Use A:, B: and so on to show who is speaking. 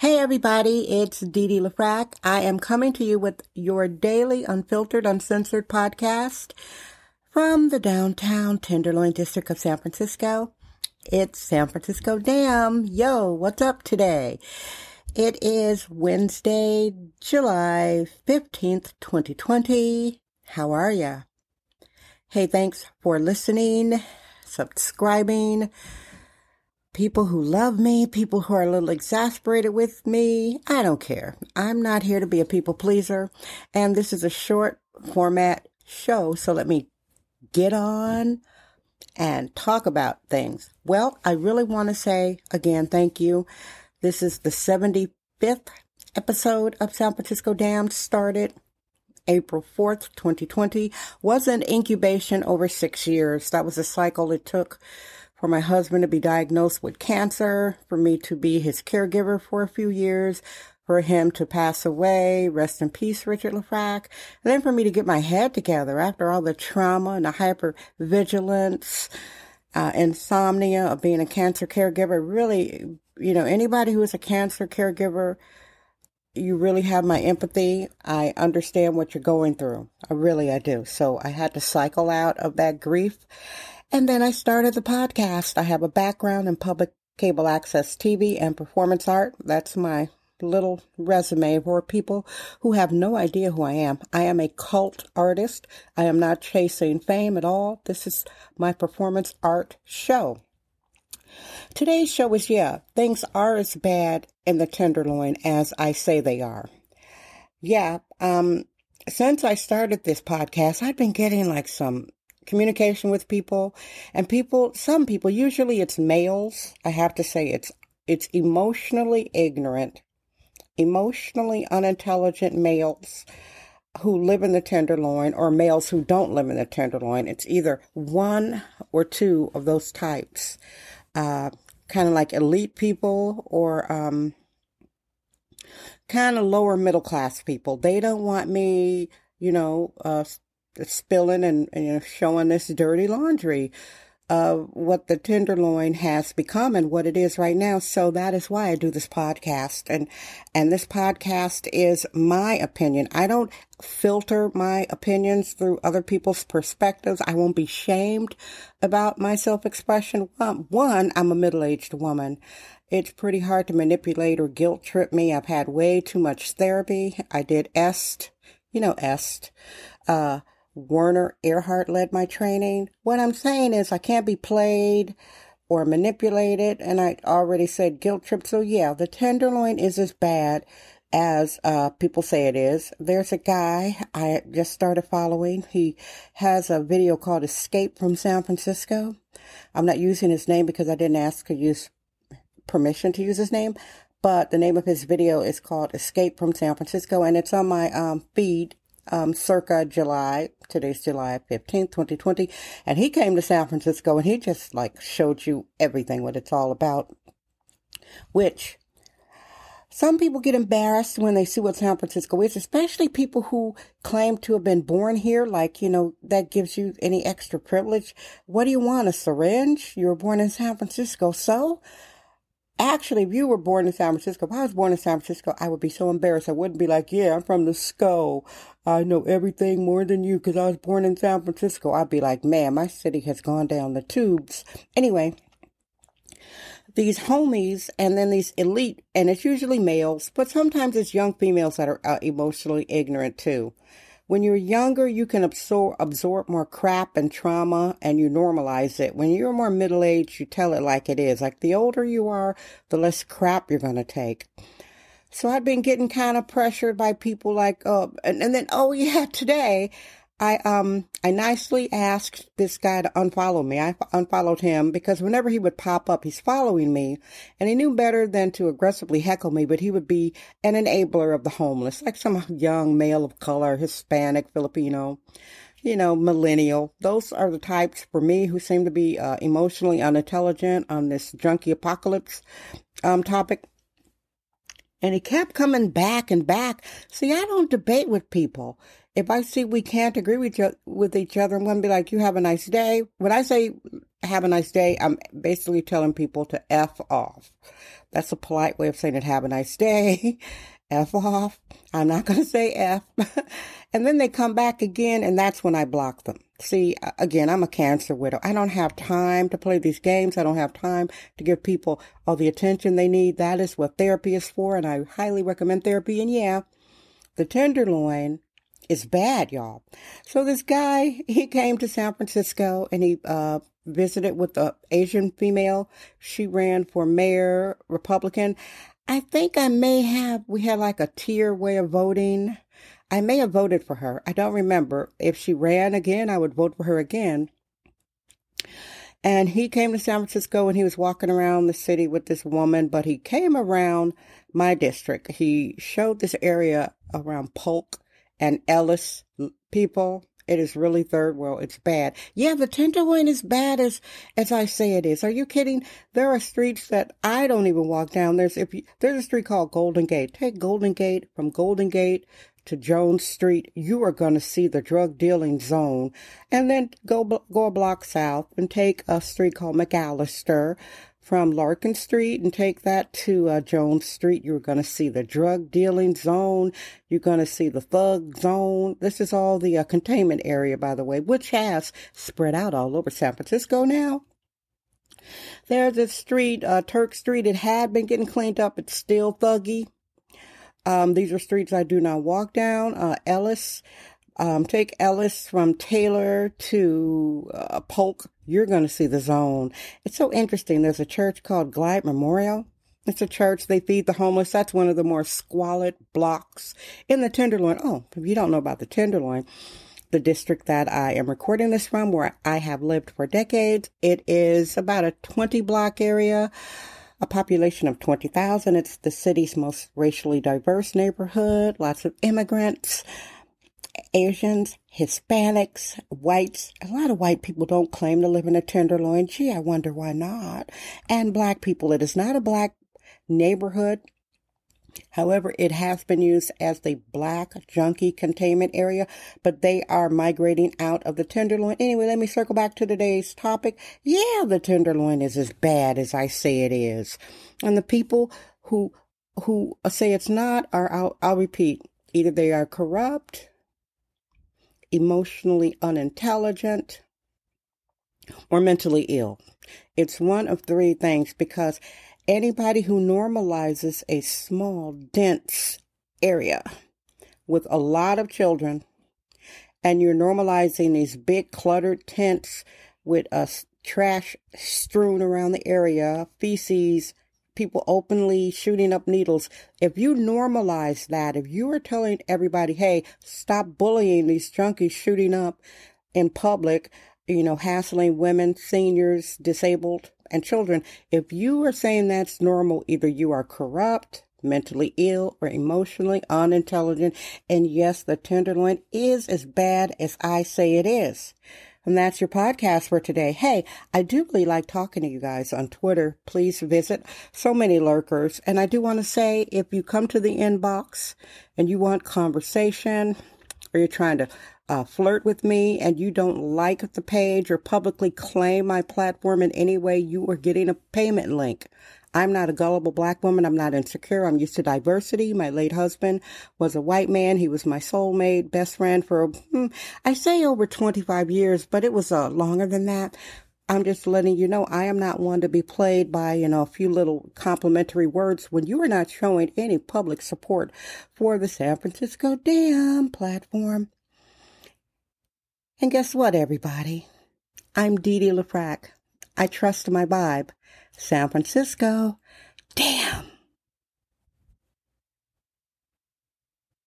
A: Hey everybody, it's Dee Dee LaFrac. I am coming to you with your daily unfiltered, uncensored podcast from the downtown Tenderloin district of San Francisco. It's San Francisco Dam. Yo, what's up today? It is Wednesday, July 15th, 2020. How are ya? Hey, thanks for listening, subscribing, people who love me, people who are a little exasperated with me. I don't care. I'm not here to be a people pleaser. And this is a short format show. So let me get on and talk about things. Well, I really want to say again, thank you. This is the 75th episode of San Francisco Dam started April 4th, 2020. Was an incubation over six years. That was a cycle it took for my husband to be diagnosed with cancer, for me to be his caregiver for a few years, for him to pass away, rest in peace, Richard LaFrac, and then for me to get my head together after all the trauma and the hypervigilance, uh, insomnia of being a cancer caregiver. Really, you know, anybody who is a cancer caregiver, you really have my empathy. I understand what you're going through. I really, I do. So I had to cycle out of that grief and then I started the podcast. I have a background in public cable access TV and performance art. That's my little resume for people who have no idea who I am. I am a cult artist. I am not chasing fame at all. This is my performance art show. Today's show is yeah, things are as bad in the Tenderloin as I say they are. Yeah, um, since I started this podcast, I've been getting like some communication with people. And people some people usually it's males. I have to say it's it's emotionally ignorant emotionally unintelligent males who live in the tenderloin or males who don't live in the tenderloin. It's either one or two of those types. Uh, kind of like elite people or um, kind of lower middle class people. They don't want me you know uh, spilling and, and showing this dirty laundry of what the tenderloin has become and what it is right now. So that is why I do this podcast. And, and this podcast is my opinion. I don't filter my opinions through other people's perspectives. I won't be shamed about my self expression. One, I'm a middle aged woman. It's pretty hard to manipulate or guilt trip me. I've had way too much therapy. I did EST, you know, EST, uh, Werner Erhard led my training. What I'm saying is I can't be played or manipulated. And I already said guilt trip. So yeah, the tenderloin is as bad as uh, people say it is. There's a guy I just started following. He has a video called Escape from San Francisco. I'm not using his name because I didn't ask to use permission to use his name, but the name of his video is called Escape from San Francisco and it's on my um, feed um, circa July. Today's July 15th, 2020. And he came to San Francisco and he just like showed you everything, what it's all about. Which some people get embarrassed when they see what San Francisco is, especially people who claim to have been born here. Like, you know, that gives you any extra privilege. What do you want? A syringe? You were born in San Francisco. So Actually, if you were born in San Francisco, if I was born in San Francisco, I would be so embarrassed. I wouldn't be like, yeah, I'm from the SCO. I know everything more than you because I was born in San Francisco. I'd be like, man, my city has gone down the tubes. Anyway, these homies and then these elite, and it's usually males, but sometimes it's young females that are uh, emotionally ignorant too. When you're younger, you can absorb, absorb more crap and trauma and you normalize it. When you're more middle aged, you tell it like it is. Like the older you are, the less crap you're going to take. So I've been getting kind of pressured by people like, oh, and, and then, oh yeah, today I um I nicely asked this guy to unfollow me. I unfollowed him because whenever he would pop up, he's following me, and he knew better than to aggressively heckle me. But he would be an enabler of the homeless, like some young male of color, Hispanic, Filipino, you know, millennial. Those are the types for me who seem to be uh, emotionally unintelligent on this junkie apocalypse um topic. And he kept coming back and back. See, I don't debate with people. If I see we can't agree with, with each other, I'm going to be like, you have a nice day. When I say have a nice day, I'm basically telling people to F off. That's a polite way of saying it. Have a nice day. F off. I'm not going to say F. and then they come back again, and that's when I block them. See, again, I'm a cancer widow. I don't have time to play these games. I don't have time to give people all the attention they need. That is what therapy is for, and I highly recommend therapy. And yeah, the tenderloin is bad, y'all. So this guy, he came to San Francisco and he uh, visited with the Asian female. She ran for mayor, Republican. I think I may have, we had like a tier way of voting. I may have voted for her. I don't remember. If she ran again, I would vote for her again. And he came to San Francisco and he was walking around the city with this woman, but he came around my district. He showed this area around Polk and Ellis people. It is really third world. It's bad. Yeah, the Tenderloin is bad as as I say it is. Are you kidding? There are streets that I don't even walk down. There's if you, there's a street called Golden Gate. Take Golden Gate from Golden Gate to Jones Street, you are going to see the drug dealing zone. And then go, go a block south and take a street called McAllister from Larkin Street and take that to uh, Jones Street. You're going to see the drug dealing zone. You're going to see the thug zone. This is all the uh, containment area, by the way, which has spread out all over San Francisco now. There's a street, uh, Turk Street. It had been getting cleaned up. It's still thuggy. Um, these are streets I do not walk down. Uh, Ellis, um, take Ellis from Taylor to uh, Polk. You're going to see the zone. It's so interesting. There's a church called Glide Memorial. It's a church. They feed the homeless. That's one of the more squalid blocks in the Tenderloin. Oh, if you don't know about the Tenderloin, the district that I am recording this from, where I have lived for decades, it is about a 20 block area a population of 20,000. It's the city's most racially diverse neighborhood, lots of immigrants, Asians, Hispanics, whites. A lot of white people don't claim to live in a tenderloin. Gee, I wonder why not. And black people. It is not a black neighborhood. However, it has been used as the black junkie containment area, but they are migrating out of the tenderloin. Anyway, let me circle back to today's topic. Yeah, the tenderloin is as bad as I say it is. And the people who who say it's not are I'll, I'll repeat, either they are corrupt, emotionally unintelligent, or mentally ill. It's one of three things because Anybody who normalizes a small, dense area with a lot of children, and you're normalizing these big cluttered tents with a trash strewn around the area, feces, people openly shooting up needles. If you normalize that, if you are telling everybody, hey, stop bullying these junkies shooting up in public, you know, hassling women, seniors, disabled, and children, if you are saying that's normal, either you are corrupt, mentally ill, or emotionally unintelligent. And yes, the tenderloin is as bad as I say it is. And that's your podcast for today. Hey, I do really like talking to you guys on Twitter. Please visit so many lurkers. And I do want to say if you come to the inbox and you want conversation or you're trying to uh, flirt with me and you don't like the page or publicly claim my platform in any way, you are getting a payment link. I'm not a gullible black woman. I'm not insecure. I'm used to diversity. My late husband was a white man. He was my soulmate, best friend for, hmm, I say over 25 years, but it was uh, longer than that. I'm just letting you know I am not one to be played by, you know, a few little complimentary words when you are not showing any public support for the San Francisco Dam platform. And guess what, everybody? I'm Dee Dee LaFrac. I trust my vibe. San Francisco. Damn.